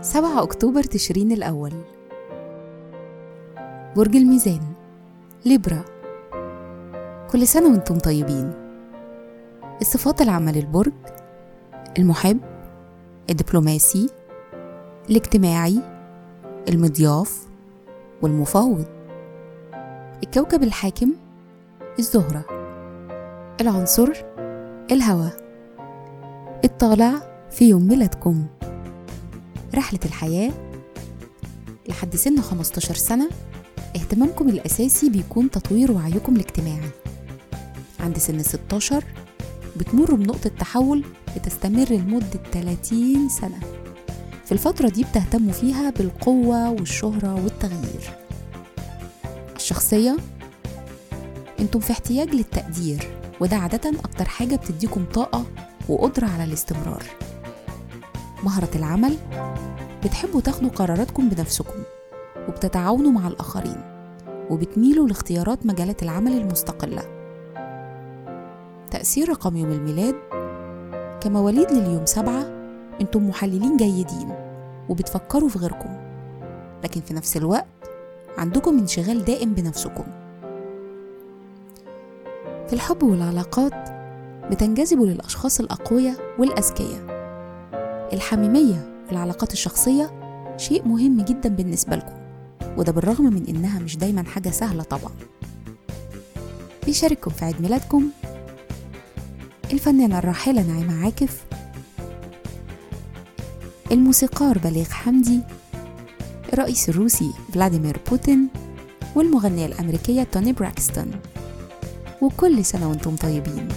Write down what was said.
سبعة أكتوبر تشرين الأول. برج الميزان ليبرا. كل سنة وأنتم طيبين. الصفات العامة للبرج المحب الدبلوماسي الاجتماعي المضياف والمفاوض. الكوكب الحاكم الزهرة. العنصر الهواء الطالع في يوم ميلادكم. رحلة الحياة لحد سن 15 سنة اهتمامكم الأساسي بيكون تطوير وعيكم الاجتماعي. عند سن 16 بتمروا بنقطة تحول بتستمر لمدة 30 سنة. في الفترة دي بتهتموا فيها بالقوة والشهرة والتغيير. الشخصية أنتم في احتياج للتقدير وده عادة أكتر حاجة بتديكم طاقة وقدرة على الاستمرار. مهرة العمل بتحبوا تاخدوا قراراتكم بنفسكم وبتتعاونوا مع الآخرين وبتميلوا لاختيارات مجالات العمل المستقلة. تأثير رقم يوم الميلاد كمواليد لليوم سبعة أنتم محللين جيدين وبتفكروا في غيركم. لكن في نفس الوقت عندكم انشغال دائم بنفسكم. في الحب والعلاقات بتنجذبوا للأشخاص الأقوياء والأذكياء. الحميمية والعلاقات الشخصية شيء مهم جدا بالنسبة لكم وده بالرغم من إنها مش دايما حاجة سهلة طبعا. بيشارككم في عيد ميلادكم. الفنانة الراحلة نعيمة عاكف. الموسيقار بليغ حمدي. الرئيس الروسي فلاديمير بوتين. والمغنية الأمريكية توني براكستون. وكل سنة وأنتم طيبين.